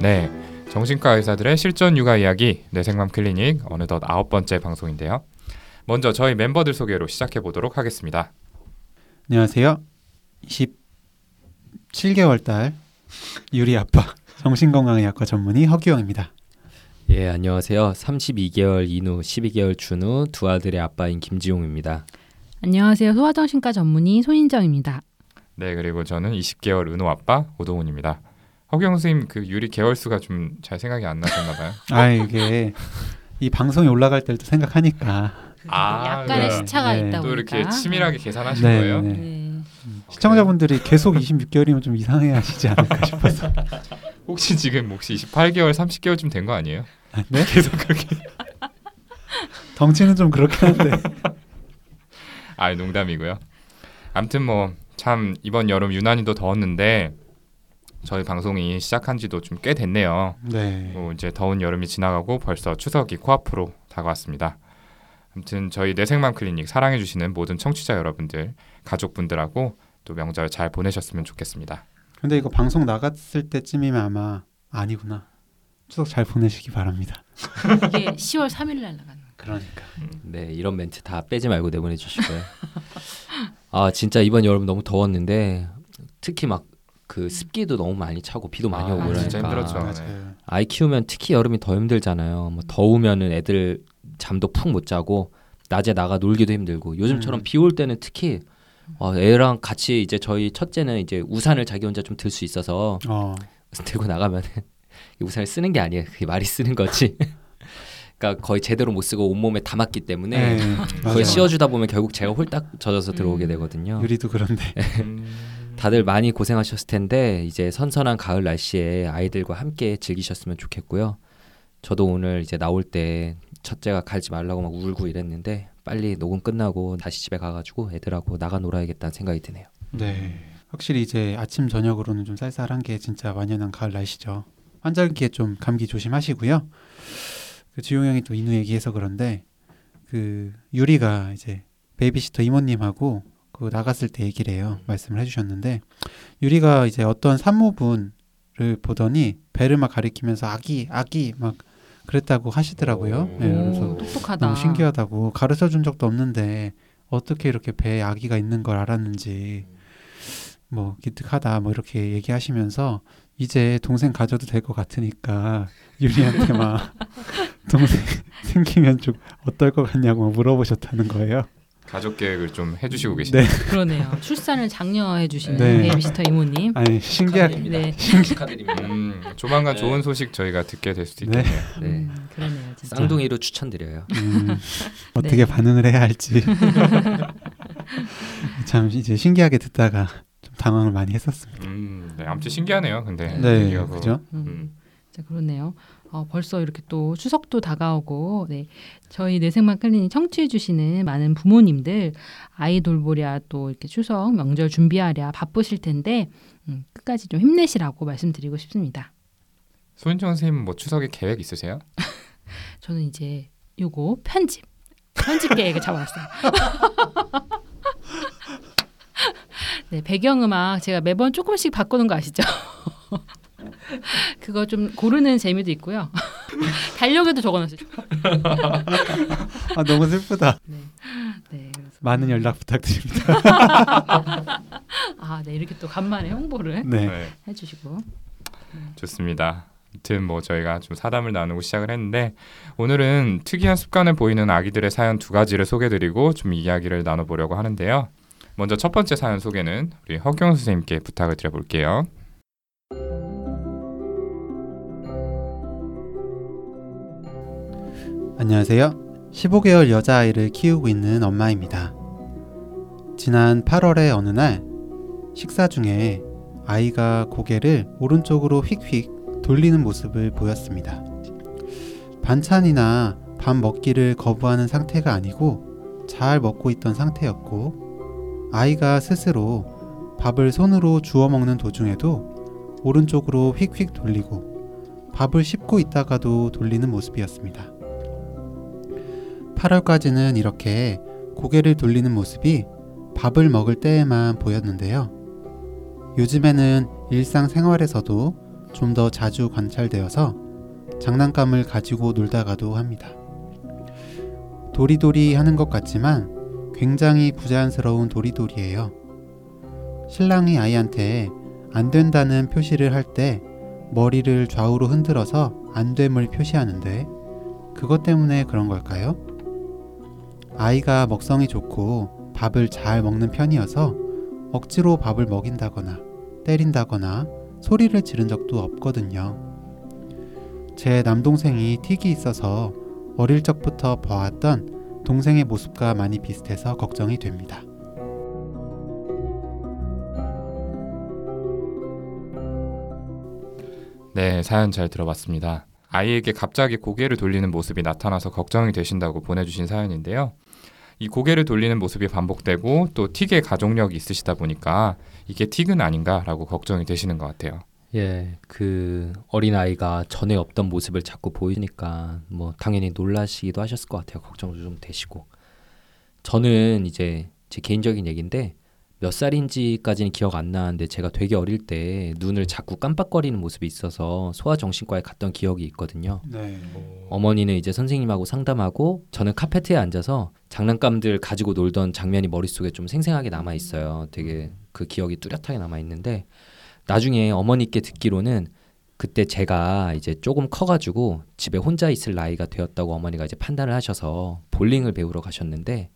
네, 정신과 의사들의 실전 육아 이야기 뇌생맘 클리닉 어느덧 아홉 번째 방송인데요. 먼저 저희 멤버들 소개로 시작해 보도록 하겠습니다. 안녕하세요. 27개월 달 유리 아빠 정신건강의학과 전문의 허기영입니다. 예, 안녕하세요. 32개월 인후, 12개월 준후 두 아들의 아빠인 김지용입니다. 안녕하세요. 소아정신과 전문의 손인정입니다. 네, 그리고 저는 20개월 은호 아빠 오동훈입니다. 허경 선생님 그 유리 개월 수가 좀 잘 생각이 안 나셨나 봐요. 아 이게 이 방송이 올라갈 때도 생각하니까 아, 약간의 네. 시차가 네. 있다 또 보니까 이렇게 치밀하게 계산하신 네, 거예요? 네. 네. 시청자분들이 계속 26개월이면 좀 이상해 하시지 않을까 싶어서. 혹시 지금 혹시 28개월, 30개월쯤 된 거 아니에요? 네? 계속 그렇게 덩치는 좀 그렇긴 한데. 아 농담이고요. 아무튼 뭐 참 이번 여름 유난히도 더웠는데 저희 방송이 시작한 지도 좀 꽤 됐네요. 네. 뭐 이제 더운 여름이 지나가고 벌써 추석이 코앞으로 다가왔습니다. 아무튼 저희 내생맘 클리닉 사랑해 주시는 모든 청취자 여러분들, 가족분들하고 또 명절 잘 보내셨으면 좋겠습니다. 근데 이거 방송 나갔을 때쯤이면 아마 아니구나. 추석 잘 보내시기 바랍니다. 이게 10월 3일 날 나가는. 그러니까. 네, 이런 멘트 다 빼지 말고 내보내 주시고요. 아, 진짜 이번 여름 너무 더웠는데 특히 막 그 습기도 너무 많이 차고 비도 많이 아, 오고 그러니까 진짜 힘들었죠. 맞아요. 아이 키우면 특히 여름이 더 힘들잖아요. 뭐 더우면은 애들 잠도 푹 못 자고 낮에 나가 놀기도 힘들고 요즘처럼 음. 비올 때는 특히 어, 애랑 같이 이제 저희 첫째는 이제 우산을 자기 혼자 좀 들 수 있어서 어. 들고 나가면은 이 우산을 쓰는 게 아니에요. 그게 말이 쓰는 거지. 그러니까 거의 제대로 못 쓰고 온몸에 담았기 때문에 네. 그걸 맞아요. 씌워주다 보면 결국 제가 홀딱 젖어서 들어오게 음. 되거든요. 유리도 그런데. 음, 다들 많이 고생하셨을 텐데 이제 선선한 가을 날씨에 아이들과 함께 즐기셨으면 좋겠고요. 저도 오늘 이제 나올 때 첫째가 갈지 말라고 막 울고 이랬는데 빨리 녹음 끝나고 다시 집에 가가지고 애들하고 나가 놀아야겠다는 생각이 드네요. 네. 확실히 이제 아침 저녁으로는 좀 쌀쌀한 게 진짜 완연한 가을 날씨죠. 환절기에 좀 감기 조심하시고요. 그 지용 형이 또 인우 얘기해서 그런데 그 유리가 이제 베이비시터 이모님하고 그 나갔을 때 얘기를 해요. 말씀을 해주셨는데 유리가 이제 어떤 산모분을 보더니 배를 막 가리키면서 아기 아기 막 그랬다고 하시더라고요. 오. 네, 그래서 오, 똑똑하다. 너무 신기하다고 가르쳐 준 적도 없는데 어떻게 이렇게 배에 아기가 있는 걸 알았는지 뭐 기특하다 뭐 이렇게 얘기하시면서 이제 동생 가져도 될 것 같으니까 유리한테 막 동생 생기면 좀 어떨 것 같냐고 막 물어보셨다는 거예요. 가족 계획을 좀 해주시고 계시네요. 네, 그러네요. 출산을 장려해 주시는 네. 베이비시터 이모님. 아니 신기하게 네. 축하드립니다. 음, 조만간 네. 좋은 소식 저희가 듣게 될 수도 네. 있겠네요. 네. 음, 그러네요. 진짜. 쌍둥이로 추천드려요. 음, 어떻게 네. 반응을 해야 할지 참 이제 신기하게 듣다가 좀 당황을 많이 했었습니다. 음, 네, 아무튼 신기하네요. 근데 네. 그죠? 음. 음. 자, 그렇네요. 어, 벌써 이렇게 또 추석도 다가오고 네. 저희 내생맘 클리닉 청취해 주시는 많은 부모님들 아이 돌보랴 또 이렇게 추석 명절 준비하랴 바쁘실 텐데 음, 끝까지 좀 힘내시라고 말씀드리고 싶습니다. 소인정 선생님 뭐 추석에 계획 있으세요? 저는 이제 요거 편집 편집 계획을 잡아놨어요. 네 배경음악 제가 매번 조금씩 바꾸는 거 아시죠? 그거 좀 고르는 재미도 있고요. 달력에도 적어놨어요. 아 너무 슬프다. 네, 네 그래서 많은 연락 부탁드립니다. 아, 네 이렇게 또 간만에 홍보를 네. 네. 해주시고 좋습니다. 아무튼 뭐 저희가 좀 사담을 나누고 시작을 했는데 오늘은 특이한 습관을 보이는 아기들의 사연 두 가지를 소개드리고 좀 이야기를 나눠보려고 하는데요. 먼저 첫 번째 사연 소개는 우리 허경 선생님께 부탁을 드려볼게요. 안녕하세요. 15개월 여자아이를 키우고 있는 엄마입니다. 지난 8월의 어느 날 식사 중에 아이가 고개를 오른쪽으로 휙휙 돌리는 모습을 보였습니다. 반찬이나 밥 먹기를 거부하는 상태가 아니고 잘 먹고 있던 상태였고 아이가 스스로 밥을 손으로 주워 먹는 도중에도 오른쪽으로 휙휙 돌리고 밥을 씹고 있다가도 돌리는 모습이었습니다. 8월까지는 이렇게 고개를 돌리는 모습이 밥을 먹을 때에만 보였는데요. 요즘에는 일상생활에서도 좀 더 자주 관찰되어서 장난감을 가지고 놀다가도 합니다. 도리도리 하는 것 같지만 굉장히 부자연스러운 도리도리예요. 신랑이 아이한테 안 된다는 표시를 할 때 머리를 좌우로 흔들어서 안 됨을 표시하는데 그것 때문에 그런 걸까요? 아이가 먹성이 좋고 밥을 잘 먹는 편이어서 억지로 밥을 먹인다거나 때린다거나 소리를 지른 적도 없거든요. 제 남동생이 틱이 있어서 어릴 적부터 봐왔던 동생의 모습과 많이 비슷해서 걱정이 됩니다. 네, 사연 잘 들어봤습니다. 아이에게 갑자기 고개를 돌리는 모습이 나타나서 걱정이 되신다고 보내주신 사연인데요. 이 고개를 돌리는 모습이 반복되고 또 틱의 가족력이 있으시다 보니까 이게 틱은 아닌가라고 걱정이 되시는 것 같아요. 예, 그 어린 아이가 전에 없던 모습을 자꾸 보이니까 뭐 당연히 놀라시기도 하셨을 것 같아요. 걱정도 좀 되시고. 저는 이제 제 개인적인 얘기인데 몇 살인지까지는 기억 안 나는데 제가 되게 어릴 때 눈을 자꾸 깜빡거리는 모습이 있어서 소아정신과에 갔던 기억이 있거든요. 네. 어머니는 이제 선생님하고 상담하고 저는 카페트에 앉아서 장난감들 가지고 놀던 장면이 머릿속에 좀 생생하게 남아 있어요. 되게 그 기억이 뚜렷하게 남아 있는데 나중에 어머니께 듣기로는 그때 제가 이제 조금 커가지고 집에 혼자 있을 나이가 되었다고 어머니가 이제 판단을 하셔서 볼링을 배우러 가셨는데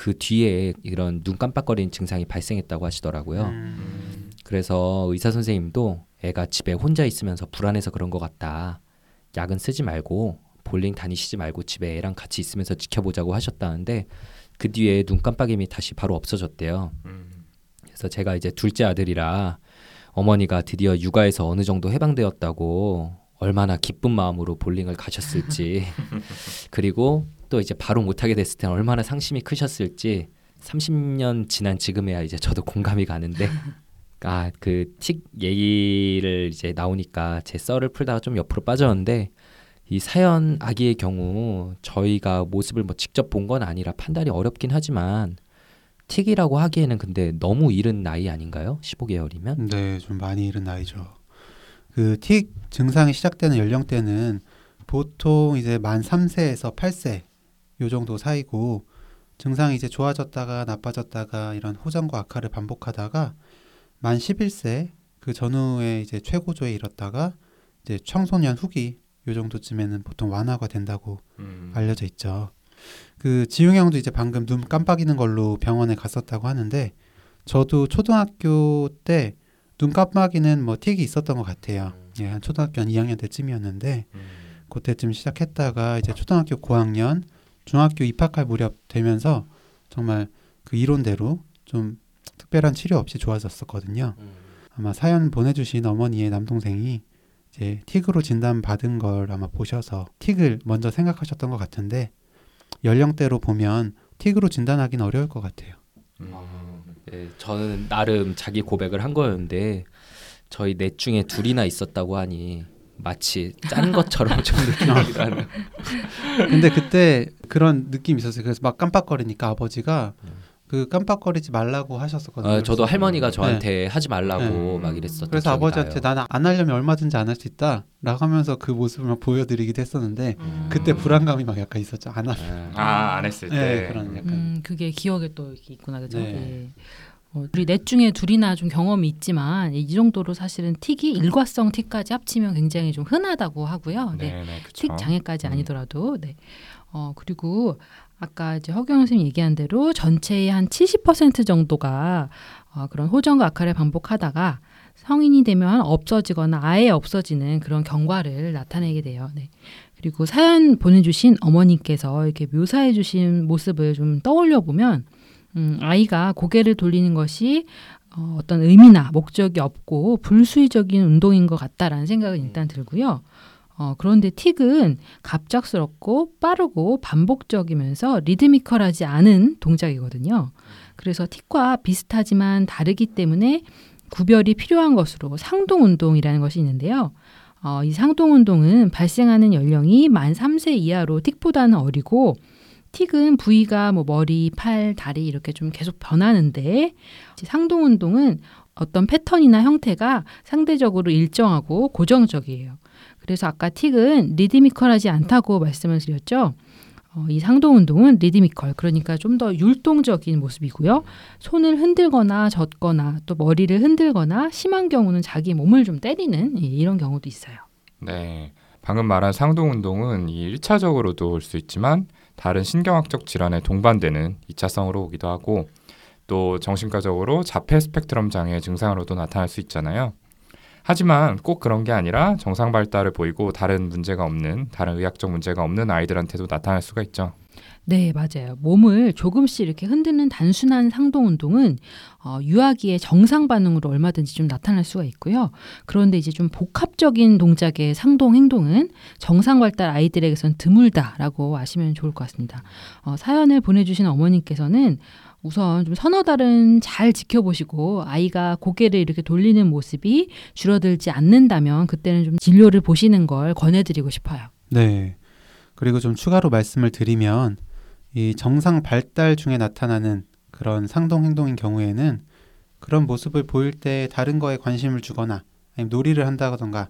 그 뒤에 이런 눈 깜빡거리는 증상이 발생했다고 하시더라고요. 음, 그래서 의사 선생님도 애가 집에 혼자 있으면서 불안해서 그런 것 같다. 약은 쓰지 말고 볼링 다니시지 말고 집에 애랑 같이 있으면서 지켜보자고 하셨다는데 그 뒤에 눈 깜빡임이 다시 바로 없어졌대요. 그래서 제가 이제 둘째 아들이라 어머니가 드디어 육아에서 어느 정도 해방되었다고 얼마나 기쁜 마음으로 볼링을 가셨을지 그리고 또 이제 바로 못하게 됐을 때 얼마나 상심이 크셨을지 30년 지난 지금에야 이제 저도 공감이 가는데 아 그 틱 얘기를 이제 나오니까 제 썰을 풀다가 좀 옆으로 빠졌는데 이 사연 아기의 경우 저희가 모습을 뭐 직접 본 건 아니라 판단이 어렵긴 하지만 틱이라고 하기에는 근데 너무 이른 나이 아닌가요? 15개월이면? 네, 좀 많이 이른 나이죠. 그 틱 증상이 시작되는 연령대는 보통 이제 만 3세에서 8세 요 정도 사이고 증상이 이제 좋아졌다가 나빠졌다가 이런 호전과 악화를 반복하다가 만 11세 그 전후에 이제 최고조에 이뤘다가 이제 청소년 후기 요 정도쯤에는 보통 완화가 된다고 음. 알려져 있죠. 그 지용 형도 이제 방금 눈 깜빡이는 걸로 병원에 갔었다고 하는데 저도 초등학교 때 눈 깜빡이는 뭐 틱이 있었던 것 같아요. 예, 한 초등학교 한 2학년 때쯤이었는데 음. 그때쯤 시작했다가 이제 초등학교 고학년, 중학교 입학할 무렵 되면서 정말 그 이론대로 좀 특별한 치료 없이 좋아졌었거든요. 아마 사연 보내주신 어머니의 남동생이 이제 틱으로 진단 받은 걸 아마 보셔서 틱을 먼저 생각하셨던 것 같은데 연령대로 보면 틱으로 진단하기는 어려울 것 같아요. 음. 네, 저는 나름 자기 고백을 한 거였는데 저희 넷 중에 둘이나 있었다고 하니 마치 짠 것처럼 좀 느끼기도 하네요. 근데 그때 그런 느낌이 있었어요. 그래서 막 깜빡거리니까 아버지가 그 깜빡거리지 말라고 하셨었거든요. 아, 저도 그래서 할머니가 저한테 하지 말라고 네. 막 이랬었던 그래서 아버지한테 나요. 나는 안 하려면 얼마든지 안 할 수 있다 라고 하면서 그 모습을 막 보여드리기도 했었는데 음. 그때 불안감이 막 약간 있었죠. 안 하면. 아, 아, 안 했을 때. 네, 그런 약간. 음, 그게 기억에 또 있구나 그죠? 네. 우리 넷 중에 둘이나 좀 경험이 있지만 이 정도로 사실은 틱이 일과성 틱까지 합치면 굉장히 좀 흔하다고 하고요. 네. 네, 네. 틱 장애까지 음. 아니더라도 네. 어 그리고 아까 이제 허경 선생님 얘기한 대로 전체의 한 70% 정도가 어, 그런 호전과 악화를 반복하다가 성인이 되면 없어지거나 아예 없어지는 그런 경과를 나타내게 돼요. 네. 그리고 사연 보내주신 어머니께서 이렇게 묘사해주신 모습을 좀 떠올려 보면 음, 아이가 고개를 돌리는 것이 어, 어떤 의미나 목적이 없고 불수의적인 운동인 것 같다라는 생각은 일단 들고요. 어, 그런데 틱은 갑작스럽고 빠르고 반복적이면서 리드미컬하지 않은 동작이거든요. 그래서 틱과 비슷하지만 다르기 때문에 구별이 필요한 것으로 상동 운동이라는 것이 있는데요. 어, 이 상동 운동은 발생하는 연령이 만 3세 이하로 틱보다는 어리고 틱은 부위가 뭐 머리, 팔, 다리 이렇게 좀 계속 변하는데 상동 운동은 어떤 패턴이나 형태가 상대적으로 일정하고 고정적이에요. 그래서 아까 틱은 리드미컬하지 않다고 말씀을 드렸죠. 어, 이 상동 운동은 리드미컬 그러니까 좀 더 율동적인 모습이고요. 손을 흔들거나 젓거나 또 머리를 흔들거나 심한 경우는 자기 몸을 좀 때리는 예, 이런 경우도 있어요. 네. 방금 말한 상동 운동은 이 1차적으로도 올 수 있지만 다른 신경학적 질환에 동반되는 2차성으로 오기도 하고 또 정신과적으로 자폐 스펙트럼 장애 증상으로도 나타날 수 있잖아요. 하지만 꼭 그런 게 아니라 정상 발달을 보이고 다른 문제가 없는 다른 의학적 문제가 없는 아이들한테도 나타날 수가 있죠. 네, 맞아요. 몸을 조금씩 이렇게 흔드는 단순한 상동 운동은 어, 유아기의 정상 반응으로 얼마든지 좀 나타날 수가 있고요. 그런데 이제 좀 복합적인 동작의 상동 행동은 정상 발달 아이들에게선 드물다라고 아시면 좋을 것 같습니다. 어, 사연을 보내주신 어머님께서는 우선 좀 서너 달은 잘 지켜보시고 아이가 고개를 이렇게 돌리는 모습이 줄어들지 않는다면 그때는 좀 진료를 보시는 걸 권해드리고 싶어요. 네. 그리고 좀 추가로 말씀을 드리면 이 정상 발달 중에 나타나는 그런 상동 행동인 경우에는 그런 모습을 보일 때 다른 거에 관심을 주거나 아니면 놀이를 한다던가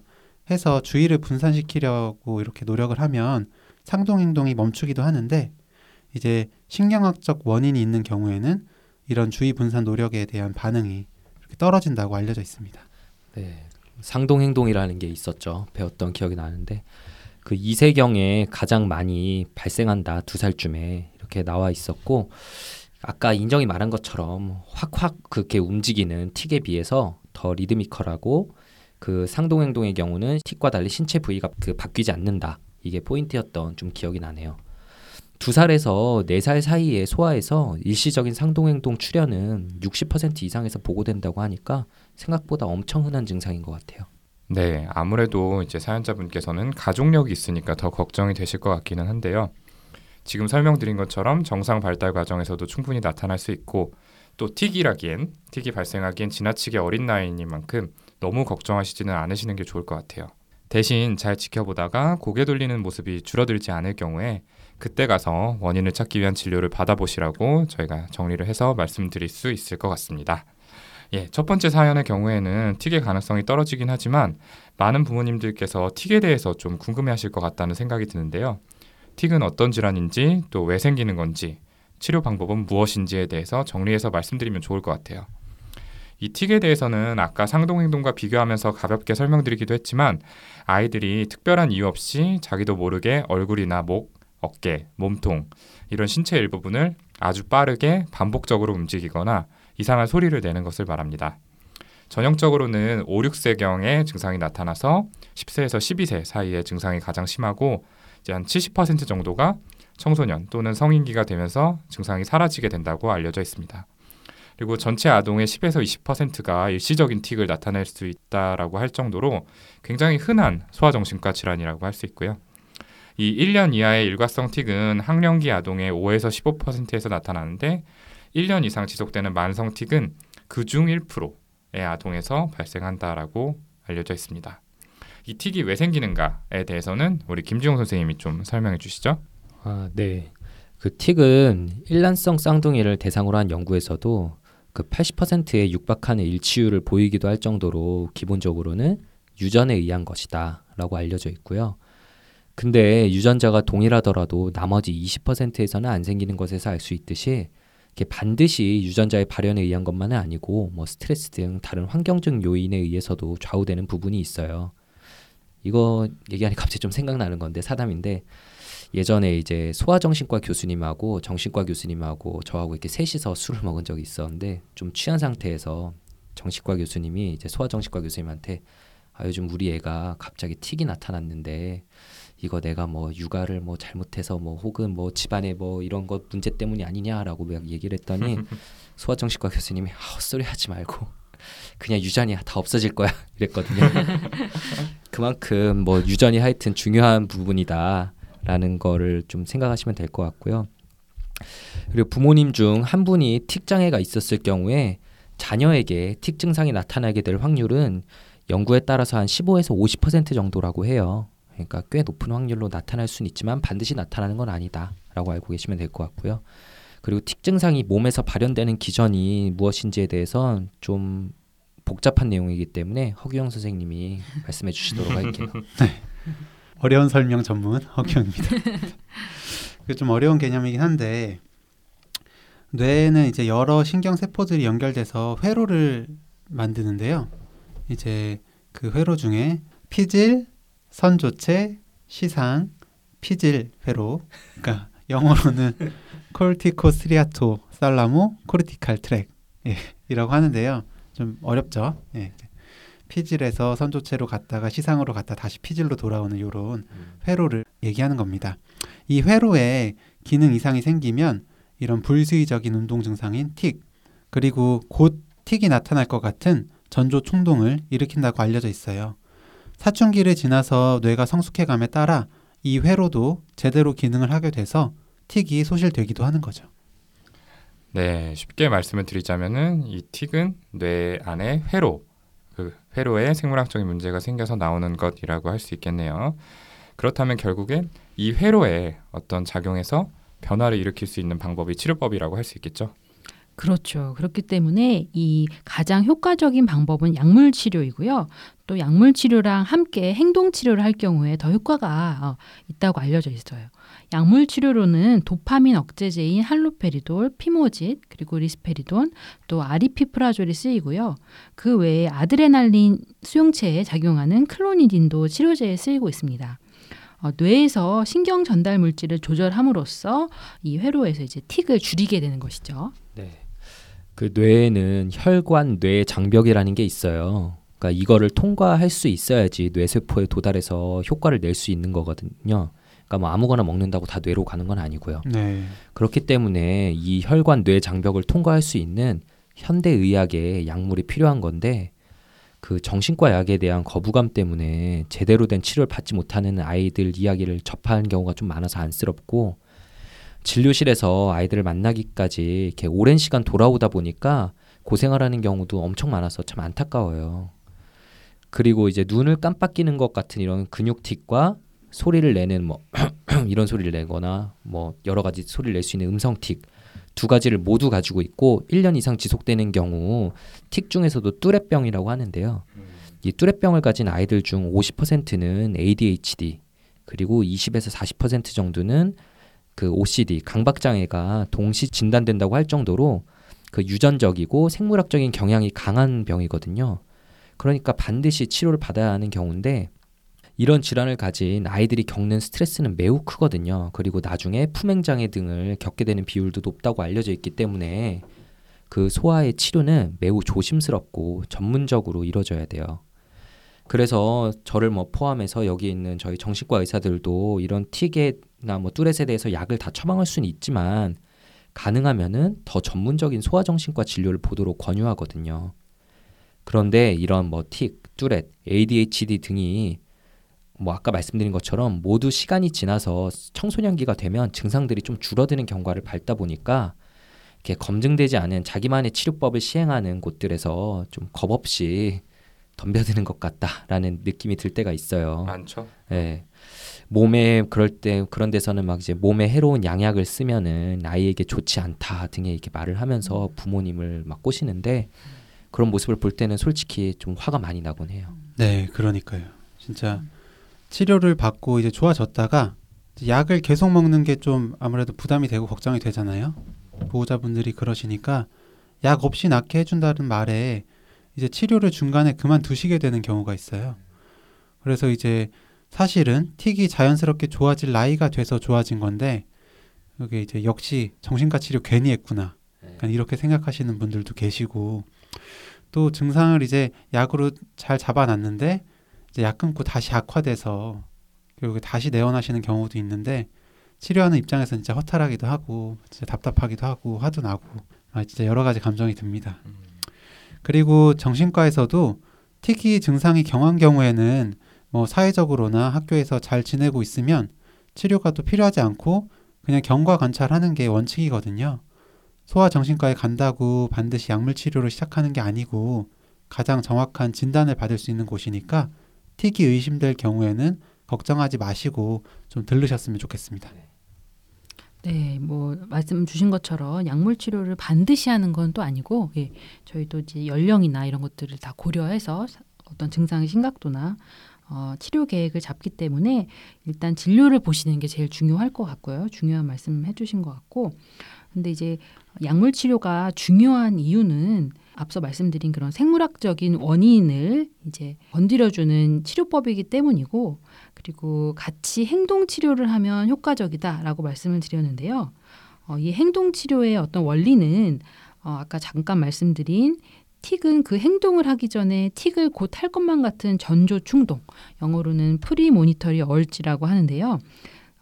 해서 주의를 분산시키려고 이렇게 노력을 하면 상동 행동이 멈추기도 하는데 이제 신경학적 원인이 있는 경우에는 이런 주의 분산 노력에 대한 반응이 이렇게 떨어진다고 알려져 있습니다. 네. 상동 행동이라는 게 있었죠. 배웠던 기억이 나는데 그 이세경에 가장 많이 발생한다 두 살쯤에 이렇게 나와 있었고 아까 인정이 말한 것처럼 확확 그렇게 움직이는 틱에 비해서 더 리드미컬하고 그 상동 행동의 경우는 틱과 달리 신체 부위가 그 바뀌지 않는다 이게 포인트였던 좀 기억이 나네요. 두 살에서 네 살 사이에 소아에서 일시적인 상동 행동 출현은 60% 이상에서 보고된다고 하니까 생각보다 엄청 흔한 증상인 것 같아요. 네, 아무래도 이제 사연자분께서는 가족력이 있으니까 더 걱정이 되실 것 같기는 한데요. 지금 설명드린 것처럼 정상 발달 과정에서도 충분히 나타날 수 있고 또 틱이라기엔 틱이 발생하기엔 지나치게 어린 나이니만큼 너무 걱정하시지는 않으시는 게 좋을 것 같아요. 대신 잘 지켜보다가 고개 돌리는 모습이 줄어들지 않을 경우에 그때 가서 원인을 찾기 위한 진료를 받아보시라고 저희가 정리를 해서 말씀드릴 수 있을 것 같습니다. 예, 첫 번째 사연의 경우에는 틱의 가능성이 떨어지긴 하지만 많은 부모님들께서 틱에 대해서 좀 궁금해하실 것 같다는 생각이 드는데요. 틱은 어떤 질환인지 또 왜 생기는 건지 치료 방법은 무엇인지에 대해서 정리해서 말씀드리면 좋을 것 같아요. 이 틱에 대해서는 아까 상동행동과 비교하면서 가볍게 설명드리기도 했지만 아이들이 특별한 이유 없이 자기도 모르게 얼굴이나 목, 어깨, 몸통 이런 신체 일부분을 아주 빠르게 반복적으로 움직이거나 이상한 소리를 내는 것을 말합니다. 전형적으로는 5, 6세경의 증상이 나타나서 10세에서 12세 사이에 증상이 가장 심하고 이제 한 70% 정도가 청소년 또는 성인기가 되면서 증상이 사라지게 된다고 알려져 있습니다. 그리고 전체 아동의 10에서 20%가 일시적인 틱을 나타낼 수 있다라고 할 정도로 굉장히 흔한 소아정신과 질환이라고 할 수 있고요. 이 1년 이하의 일과성 틱은 학령기 아동의 5에서 15%에서 나타나는데 1년 이상 지속되는 만성 틱은 그중 1%의 아동에서 발생한다라고 알려져 있습니다. 이 틱이 왜 생기는가에 대해서는 우리 김지용 선생님이 좀 설명해 주시죠. 아, 네. 그 틱은 일란성 쌍둥이를 대상으로 한 연구에서도 그 80%의 육박하는 일치율을 보이기도 할 정도로 기본적으로는 유전에 의한 것이다라고 알려져 있고요. 근데 유전자가 동일하더라도 나머지 20%에서는 안 생기는 것에서 알 수 있듯이 이게 반드시 유전자의 발현에 의한 것만은 아니고 뭐 스트레스 등 다른 환경적 요인에 의해서도 좌우되는 부분이 있어요. 이거 얘기하니까 갑자기 좀 생각나는 건데 사담인데 예전에 이제 소아정신과 교수님하고 정신과 교수님하고 저하고 이렇게 셋이서 술을 먹은 적이 있었는데 좀 취한 상태에서 정신과 교수님이 이제 소아정신과 교수님한테 아 요즘 우리 애가 갑자기 틱이 나타났는데 이거 내가 뭐 육아를 뭐 잘못해서 뭐 혹은 뭐 집안에 뭐 이런 것 문제 때문이 아니냐라고 막 얘기를 했더니 소아정신과 교수님이 아, 헛소리 하지 말고 그냥 유전이야 다 없어질 거야 이랬거든요. 그만큼 뭐 유전이 하여튼 중요한 부분이다라는 거를 좀 생각하시면 될 것 같고요. 그리고 부모님 중 한 분이 틱 장애가 있었을 경우에 자녀에게 틱 증상이 나타나게 될 확률은 연구에 따라서 한 15에서 50% 정도라고 해요. 그러니까 꽤 높은 확률로 나타날 수는 있지만 반드시 나타나는 건 아니다라고 알고 계시면 될 것 같고요. 그리고 틱 증상이 몸에서 발현되는 기전이 무엇인지에 대해서 좀 복잡한 내용이기 때문에 허규영 선생님이 말씀해 주시도록 할게요. 어려운 설명 전문 허경입니다. 그좀 어려운 개념이긴 한데 뇌에는 이제 여러 신경 세포들이 연결돼서 회로를 만드는데요. 이제 그 회로 중에 피질, 선조체, 시상, 피질 회로, 그러니까 영어로는 콜티코스리아토 살라모 코르티칼 트랙 예, 이라고 하는데요. 좀 어렵죠. 예. 피질에서 선조체로 갔다가 시상으로 갔다 다시 피질로 돌아오는 요런 회로를 얘기하는 겁니다. 이 회로에 기능 이상이 생기면 이런 불수의적인 운동 증상인 틱 그리고 곧 틱이 나타날 것 같은 전조 충동을 일으킨다고 알려져 있어요. 사춘기를 지나서 뇌가 성숙해감에 따라 이 회로도 제대로 기능을 하게 돼서 틱이 소실되기도 하는 거죠. 네, 쉽게 말씀을 드리자면은 이 틱은 뇌 안에 회로, 그 회로에 생물학적인 문제가 생겨서 나오는 것이라고 할 수 있겠네요. 그렇다면 결국엔 이 회로에 어떤 작용해서 변화를 일으킬 수 있는 방법이 치료법이라고 할 수 있겠죠. 그렇죠. 그렇기 때문에 이 가장 효과적인 방법은 약물 치료이고요. 또 약물 치료랑 함께 행동 치료를 할 경우에 더 효과가 어, 있다고 알려져 있어요. 약물 치료로는 도파민 억제제인 할로페리돌, 피모짓, 그리고 리스페리돈, 또 아리피프라졸이 쓰이고요. 그 외에 아드레날린 수용체에 작용하는 클로니딘도 치료제에 쓰이고 있습니다. 어, 뇌에서 신경 전달 물질을 조절함으로써 이 회로에서 이제 틱을 줄이게 되는 것이죠. 네. 그 뇌에는 혈관 뇌 장벽이라는 게 있어요. 그러니까 이거를 통과할 수 있어야지 뇌세포에 도달해서 효과를 낼 수 있는 거거든요. 그러니까 뭐 아무거나 먹는다고 다 뇌로 가는 건 아니고요. 네. 그렇기 때문에 이 혈관 뇌 장벽을 통과할 수 있는 현대 의학의 약물이 필요한 건데 그 정신과 약에 대한 거부감 때문에 제대로 된 치료를 받지 못하는 아이들 이야기를 접하는 경우가 좀 많아서 안쓰럽고 진료실에서 아이들을 만나기까지 이렇게 오랜 시간 돌아오다 보니까 고생하라는 경우도 엄청 많아서 참 안타까워요. 그리고 이제 눈을 깜빡이는 것 같은 이런 근육틱과 소리를 내는 뭐 이런 소리를 내거나 뭐 여러 가지 소리를 낼 수 있는 음성틱 두 가지를 모두 가지고 있고 1년 이상 지속되는 경우 틱 중에서도 뚜레병이라고 하는데요. 이 뚜레병을 가진 아이들 중 50%는 ADHD 그리고 20에서 40% 정도는 그 OCD 강박 장애가 동시 진단된다고 할 정도로 그 유전적이고 생물학적인 경향이 강한 병이거든요. 그러니까 반드시 치료를 받아야 하는 경우인데 이런 질환을 가진 아이들이 겪는 스트레스는 매우 크거든요. 그리고 나중에 품행장애 등을 겪게 되는 비율도 높다고 알려져 있기 때문에 그 소아의 치료는 매우 조심스럽고 전문적으로 이루어져야 돼요. 그래서 저를 뭐 포함해서 여기 있는 저희 정신과 의사들도 이런 틱에나 뭐 뚜렛에 대해서 약을 다 처방할 수는 있지만 가능하면은 더 전문적인 소아정신과 진료를 보도록 권유하거든요. 그런데 이런 뭐 틱, 뚜렛, ADHD 등이 뭐 아까 말씀드린 것처럼 모두 시간이 지나서 청소년기가 되면 증상들이 좀 줄어드는 경과를 밟다 보니까 이렇게 검증되지 않은 자기만의 치료법을 시행하는 곳들에서 좀 겁없이 덤벼드는 것 같다라는 느낌이 들 때가 있어요. 많죠. 예. 몸에 그럴 때 그런 데서는 막 이제 몸에 해로운 양약을 쓰면은 아이에게 좋지 않다 등의 이렇게 말을 하면서 부모님을 막 꼬시는데 그런 모습을 볼 때는 솔직히 좀 화가 많이 나곤 해요. 네, 그러니까요. 진짜 치료를 받고 이제 좋아졌다가 약을 계속 먹는 게 좀 아무래도 부담이 되고 걱정이 되잖아요. 보호자분들이 그러시니까 약 없이 낫게 해준다는 말에 이제 치료를 중간에 그만두시게 되는 경우가 있어요. 그래서 이제 사실은 틱이 자연스럽게 좋아질 나이가 돼서 좋아진 건데 이게 이제 역시 정신과 치료 괜히 했구나. 약간 이렇게 생각하시는 분들도 계시고 또 증상을 이제 약으로 잘 잡아놨는데 이제 약 끊고 다시 악화돼서 결국에 다시 내원하시는 경우도 있는데 치료하는 입장에서는 진짜 허탈하기도 하고 진짜 답답하기도 하고 화도 나고 아 진짜 여러 가지 감정이 듭니다. 그리고 정신과에서도 특히 증상이 경한 경우에는 뭐 사회적으로나 학교에서 잘 지내고 있으면 치료가 또 필요하지 않고 그냥 경과 관찰하는 게 원칙이거든요. 소아 정신과에 간다고 반드시 약물 치료를 시작하는 게 아니고 가장 정확한 진단을 받을 수 있는 곳이니까 틱이 의심될 경우에는 걱정하지 마시고 좀 들르셨으면 좋겠습니다. 네, 뭐 말씀 주신 것처럼 약물 치료를 반드시 하는 건 또 아니고, 예, 저희도 이제 연령이나 이런 것들을 다 고려해서 사- 어떤 증상의 심각도나 어, 치료 계획을 잡기 때문에 일단 진료를 보시는 게 제일 중요할 것 같고요. 중요한 말씀 해주신 것 같고, 근데 이제 약물 치료가 중요한 이유는 앞서 말씀드린 그런 생물학적인 원인을 이제 건드려주는 치료법이기 때문이고, 그리고 같이 행동 치료를 하면 효과적이다라고 말씀을 드렸는데요. 어, 이 행동 치료의 어떤 원리는 어, 아까 잠깐 말씀드린 틱은 그 행동을 하기 전에 틱을 곧 할 것만 같은 전조 충동, 영어로는 premonitory urge라고 하는데요.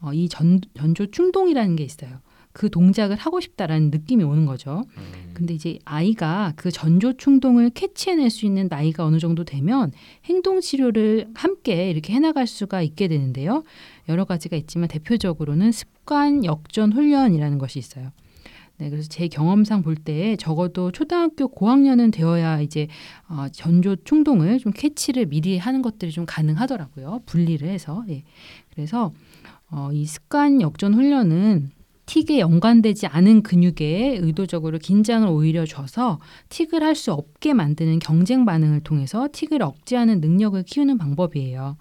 어, 이 전, 전조 충동이라는 게 있어요. 그 동작을 하고 싶다라는 느낌이 오는 거죠. 근데 이제 아이가 그 전조 충동을 캐치해낼 수 있는 나이가 어느 정도 되면 행동 치료를 함께 이렇게 해나갈 수가 있게 되는데요. 여러 가지가 있지만 대표적으로는 습관 역전 훈련이라는 것이 있어요. 네, 그래서 제 경험상 볼 때 적어도 초등학교 고학년은 되어야 이제 어, 전조 충동을 좀 캐치를 미리 하는 것들이 좀 가능하더라고요. 분리를 해서. 예. 그래서 어, 이 습관 역전 훈련은 틱에 연관되지 않은 근육에 의도적으로 긴장을 오히려 줘서 틱을 할 수 없게 만드는 경쟁 반응을 통해서 틱을 억제하는 능력을 키우는 방법이에요.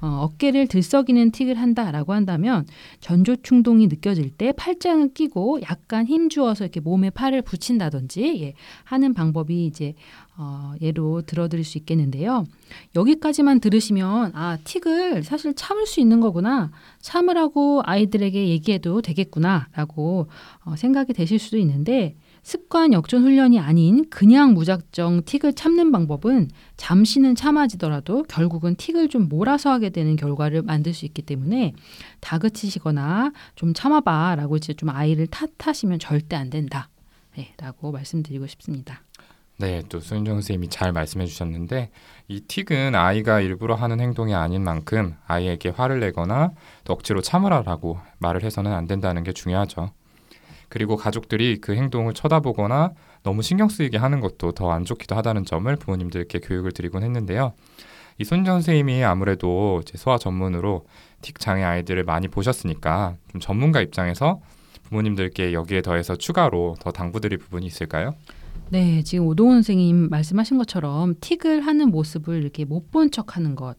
어, 어깨를 들썩이는 틱을 한다라고 한다면 전조 충동이 느껴질 때 팔짱을 끼고 약간 힘 주어서 이렇게 몸에 팔을 붙인다든지 예, 하는 방법이 이제 어, 예로 들어드릴 수 있겠는데요. 여기까지만 들으시면 아 틱을 사실 참을 수 있는 거구나 참으라고 아이들에게 얘기해도 되겠구나라고 어, 생각이 되실 수도 있는데 습관 역전 훈련이 아닌 그냥 무작정 틱을 참는 방법은 잠시는 참아지더라도 결국은 틱을 좀 몰아서 하게 되는 결과를 만들 수 있기 때문에 다그치시거나 좀 참아봐 라고 이제 좀 아이를 탓하시면 절대 안 된다. 네, 라고 말씀드리고 싶습니다. 네, 또 수인정 선생님이 잘 말씀해 주셨는데 이 틱은 아이가 일부러 하는 행동이 아닌 만큼 아이에게 화를 내거나 또 억지로 참으라라고 말을 해서는 안 된다는 게 중요하죠. 그리고 가족들이 그 행동을 쳐다보거나 너무 신경 쓰이게 하는 것도 더 안 좋기도 하다는 점을 부모님들께 교육을 드리곤 했는데요. 이 손정 선생님이 아무래도 소아 전문으로 틱 장애 아이들을 많이 보셨으니까 좀 전문가 입장에서 부모님들께 여기에 더해서 추가로 더 당부드릴 부분이 있을까요? 네, 지금 오동훈 선생님 말씀하신 것처럼 틱을 하는 모습을 이렇게 못 본 척하는 것,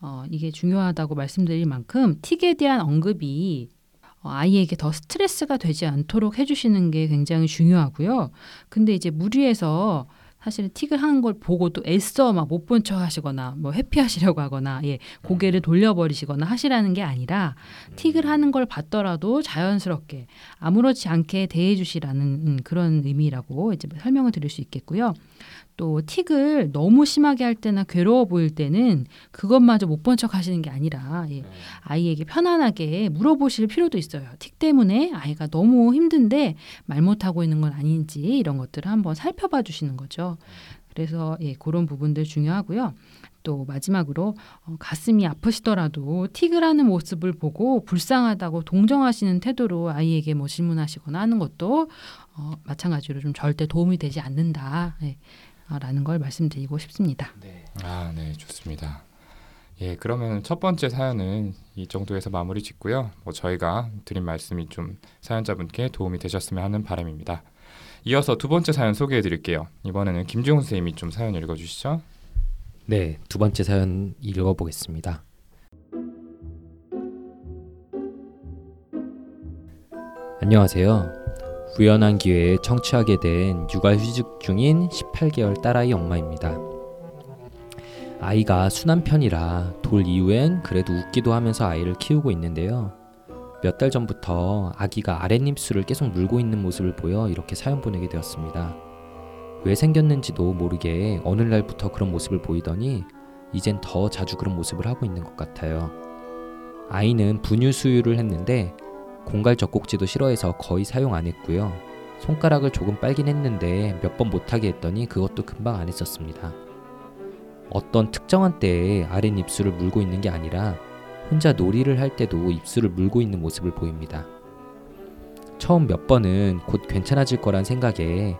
어, 이게 중요하다고 말씀드릴 만큼 틱에 대한 언급이 어, 아이에게 더 스트레스가 되지 않도록 해주시는 게 굉장히 중요하고요. 근데 이제 무리해서 사실 틱을 하는 걸 보고 또 애써 막 못 본 척 하시거나 뭐 회피하시려고 하거나 예 고개를 돌려버리시거나 하시라는 게 아니라 틱을 하는 걸 봤더라도 자연스럽게 아무렇지 않게 대해 주시라는 음, 그런 의미라고 이제 설명을 드릴 수 있겠고요. 또 틱을 너무 심하게 할 때나 괴로워 보일 때는 그것마저 못 본 척 하시는 게 아니라 예, 아이에게 편안하게 물어보실 필요도 있어요. 틱 때문에 아이가 너무 힘든데 말 못하고 있는 건 아닌지 이런 것들을 한번 살펴봐 주시는 거죠. 그래서 예, 그런 부분들 중요하고요. 또 마지막으로 어, 가슴이 아프시더라도 틱을 하는 모습을 보고 불쌍하다고 동정하시는 태도로 아이에게 뭐 질문하시거나 하는 것도 어, 마찬가지로 좀 절대 도움이 되지 않는다. 예, 어, 라는 걸 말씀드리고 싶습니다. 아, 네, 좋습니다. 예, 그러면 첫 번째 사연은 이 정도에서 마무리 짓고요. 뭐 저희가 드린 말씀이 좀 사연자분께 도움이 되셨으면 하는 바람입니다. 이어서 두 번째 사연 소개해 드릴게요. 이번에는 김지용 선생님이 좀 사연 읽어 주시죠. 네, 두 번째 사연 읽어 보겠습니다. 안녕하세요. 우연한 기회에 청취하게 된 육아휴직 중인 18개월 딸아이 엄마입니다. 아이가 순한 편이라 돌 이후엔 그래도 웃기도 하면서 아이를 키우고 있는데요. 몇 달 전부터 아기가 아랫입술을 계속 물고 있는 모습을 보여 이렇게 사연 보내게 되었습니다. 왜 생겼는지도 모르게 어느 날부터 그런 모습을 보이더니 이젠 더 자주 그런 모습을 하고 있는 것 같아요. 아이는 분유 수유를 했는데 공갈 젖꼭지도 싫어해서 거의 사용 안 했고요. 손가락을 조금 빨긴 했는데 몇 번 못하게 했더니 그것도 금방 안 했었습니다. 어떤 특정한 때에 아랫 입술을 물고 있는 게 아니라 혼자 놀이를 할 때도 입술을 물고 있는 모습을 보입니다. 처음 몇 번은 곧 괜찮아질 거란 생각에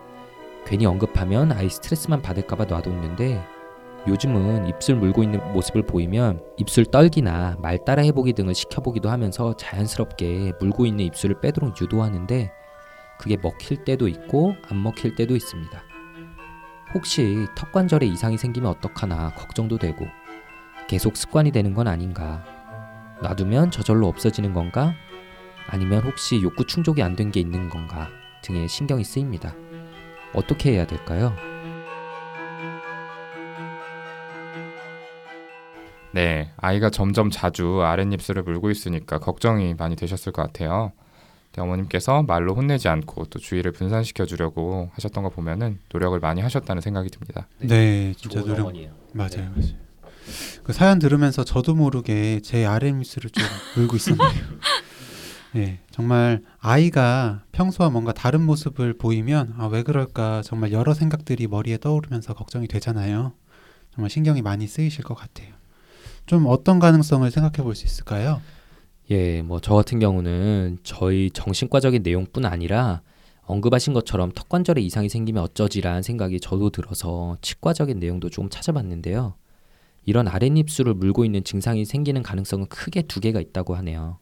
괜히 언급하면 아이 스트레스만 받을까봐 놔뒀는데 요즘은 입술 물고 있는 모습을 보이면 입술 떨기나 말 따라 해보기 등을 시켜보기도 하면서 자연스럽게 물고 있는 입술을 빼도록 유도하는데 그게 먹힐 때도 있고 안 먹힐 때도 있습니다. 혹시 턱 관절에 이상이 생기면 어떡하나 걱정도 되고 계속 습관이 되는 건 아닌가 놔두면 저절로 없어지는 건가 아니면 혹시 욕구 충족이 안 된 게 있는 건가 등에 신경이 쓰입니다. 어떻게 해야 될까요? 네, 아이가 점점 자주 아랫입술을 물고 있으니까 걱정이 많이 되셨을 것 같아요. 어머님께서 말로 혼내지 않고 또 주의를 분산시켜 주려고 하셨던 거 보면은 노력을 많이 하셨다는 생각이 듭니다. 네, 진짜 좋은 노력 어머니예요. 맞아요, 네. 맞아요. 그 사연 들으면서 저도 모르게 제 아랫입술을 좀 물고 있었네요. 네, 정말 아이가 평소와 뭔가 다른 모습을 보이면 아, 왜 그럴까 정말 여러 생각들이 머리에 떠오르면서 걱정이 되잖아요. 정말 신경이 많이 쓰이실 것 같아요. 좀 어떤 가능성을 생각해 볼 수 있을까요? 예, 뭐 저 같은 경우는 저희 정신과적인 내용뿐 아니라 언급하신 것처럼 턱 관절에 이상이 생기면 어쩌지라는 생각이 저도 들어서 치과적인 내용도 조금 찾아봤는데요. 이런 아랫입술을 물고 있는 증상이 생기는 가능성은 크게 두 개가 있다고 하네요.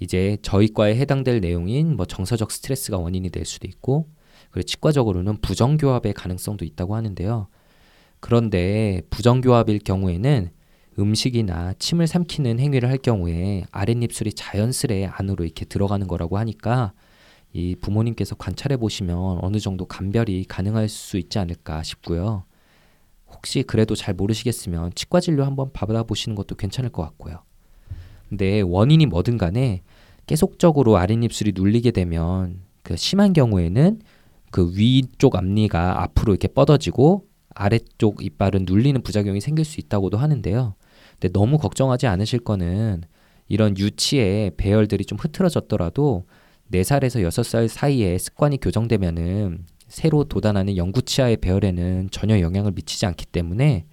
이제 저희 과에 해당될 내용인 뭐 정서적 스트레스가 원인이 될 수도 있고, 그리고 치과적으로는 부정교합의 가능성도 있다고 하는데요. 그런데 부정교합일 경우에는 음식이나 침을 삼키는 행위를 할 경우에 아랫입술이 자연스레 안으로 이렇게 들어가는 거라고 하니까 이 부모님께서 관찰해 보시면 어느 정도 감별이 가능할 수 있지 않을까 싶고요. 혹시 그래도 잘 모르시겠으면 치과 진료 한번 받아보시는 것도 괜찮을 것 같고요. 근데 원인이 뭐든 간에 계속적으로 아랫입술이 눌리게 되면 그 심한 경우에는 그 위쪽 앞니가 앞으로 이렇게 뻗어지고 아래쪽 이빨은 눌리는 부작용이 생길 수 있다고도 하는데요. 근데 너무 걱정하지 않으실 거는 이런 유치의 배열들이 좀 흐트러졌더라도 4살에서 6살 사이에 습관이 교정되면은 새로 돋아나는 영구치아의 배열에는 전혀 영향을 미치지 않기 때문에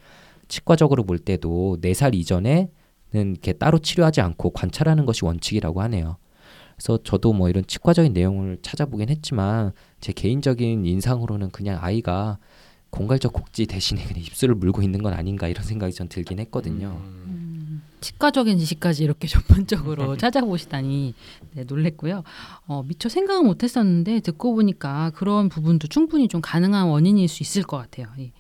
치과적으로 볼 때도 4살 이전에는 이렇게 따로 치료하지 않고 관찰하는 것이 원칙이라고 하네요. 그래서 저도 뭐 이런 치과적인 내용을 찾아보긴 했지만 제 개인적인 인상으로는 그냥 아이가 공갈적 곡지 대신에 그냥 입술을 물고 있는 건 아닌가 이런 생각이 전 들긴 했거든요. 음, 치과적인 지식까지 이렇게 전문적으로 찾아보시다니 네, 놀랬고요. 어, 미처 생각은 못했었는데 듣고 보니까 그런 부분도 충분히 좀 가능한 원인일 수 있을 것 같아요. 예.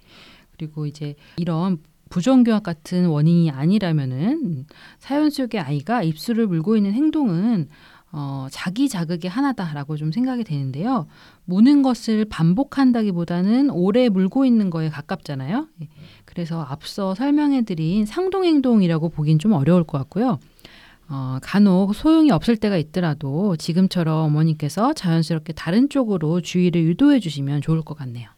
그리고 이제 이런 부정교합 같은 원인이 아니라면은 사연 속의 아이가 입술을 물고 있는 행동은 어, 자기 자극의 하나다라고 좀 생각이 되는데요. 무는 것을 반복한다기보다는 오래 물고 있는 거에 가깝잖아요. 예. 그래서 앞서 설명해드린 상동행동이라고 보긴 좀 어려울 것 같고요. 어, 간혹 소용이 없을 때가 있더라도 지금처럼 어머니께서 자연스럽게 다른 쪽으로 주의를 유도해 주시면 좋을 것 같네요.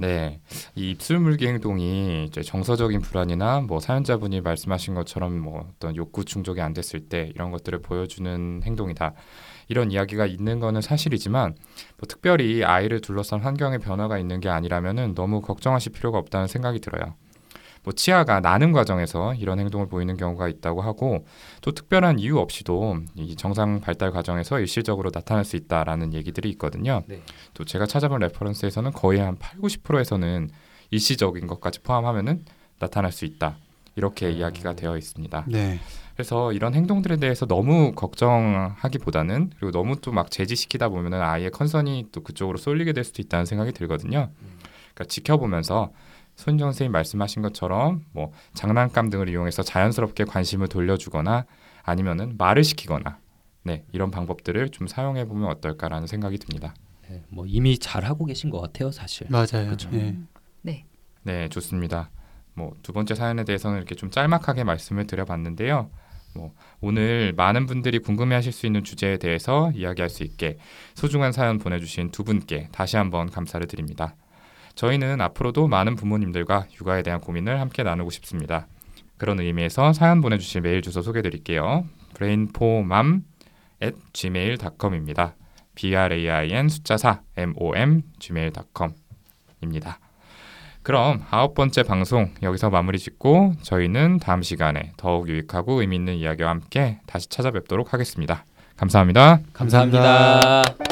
네, 이 입술 물기 행동이 이제 정서적인 불안이나 뭐 사연자분이 말씀하신 것처럼 뭐 어떤 욕구 충족이 안 됐을 때 이런 것들을 보여주는 행동이다. 이런 이야기가 있는 거는 사실이지만 뭐 특별히 아이를 둘러싼 환경의 변화가 있는 게 아니라면은 너무 걱정하실 필요가 없다는 생각이 들어요. 뭐 치아가 나는 과정에서 이런 행동을 보이는 경우가 있다고 하고 또 특별한 이유 없이도 이 정상 발달 과정에서 일시적으로 나타날 수 있다라는 얘기들이 있거든요. 네. 또 제가 찾아본 reference에서는 거의 한 8, 90%에서는 일시적인 것까지 포함하면은 나타날 수 있다. 이렇게 음. 이야기가 되어 있습니다. 네, 그래서 이런 행동들에 대해서 너무 걱정하기보다는 그리고 너무 또 막 제지시키다 보면은 아이의 concern이 또 그쪽으로 쏠리게 될 수도 있다는 생각이 들거든요. 그러니까 지켜보면서 손정 선생님 말씀하신 것처럼 뭐 장난감 등을 이용해서 자연스럽게 관심을 돌려주거나 아니면은 말을 시키거나 네 이런 방법들을 좀 사용해 보면 어떨까라는 생각이 듭니다. 네, 뭐 이미 잘 하고 계신 것 같아요, 사실. 맞아요. 예. 네. 네, 좋습니다. 뭐 두 번째 사연에 대해서는 이렇게 좀 짤막하게 말씀을 드려봤는데요. 뭐 오늘 많은 분들이 궁금해하실 수 있는 주제에 대해서 이야기할 수 있게 소중한 사연 보내주신 두 분께 다시 한번 감사를 드립니다. 저희는 앞으로도 많은 부모님들과 육아에 대한 고민을 함께 나누고 싶습니다. 그런 의미에서 사연 보내주실 메일 주소 소개드릴게요. brainformam at gmail.com입니다. b r a i n 숫자 4 m o m gmail.com입니다. 그럼 아홉 번째 방송 여기서 마무리 짓고 저희는 다음 시간에 더욱 유익하고 의미 있는 이야기와 함께 다시 찾아뵙도록 하겠습니다. 감사합니다. 감사합니다. 감사합니다.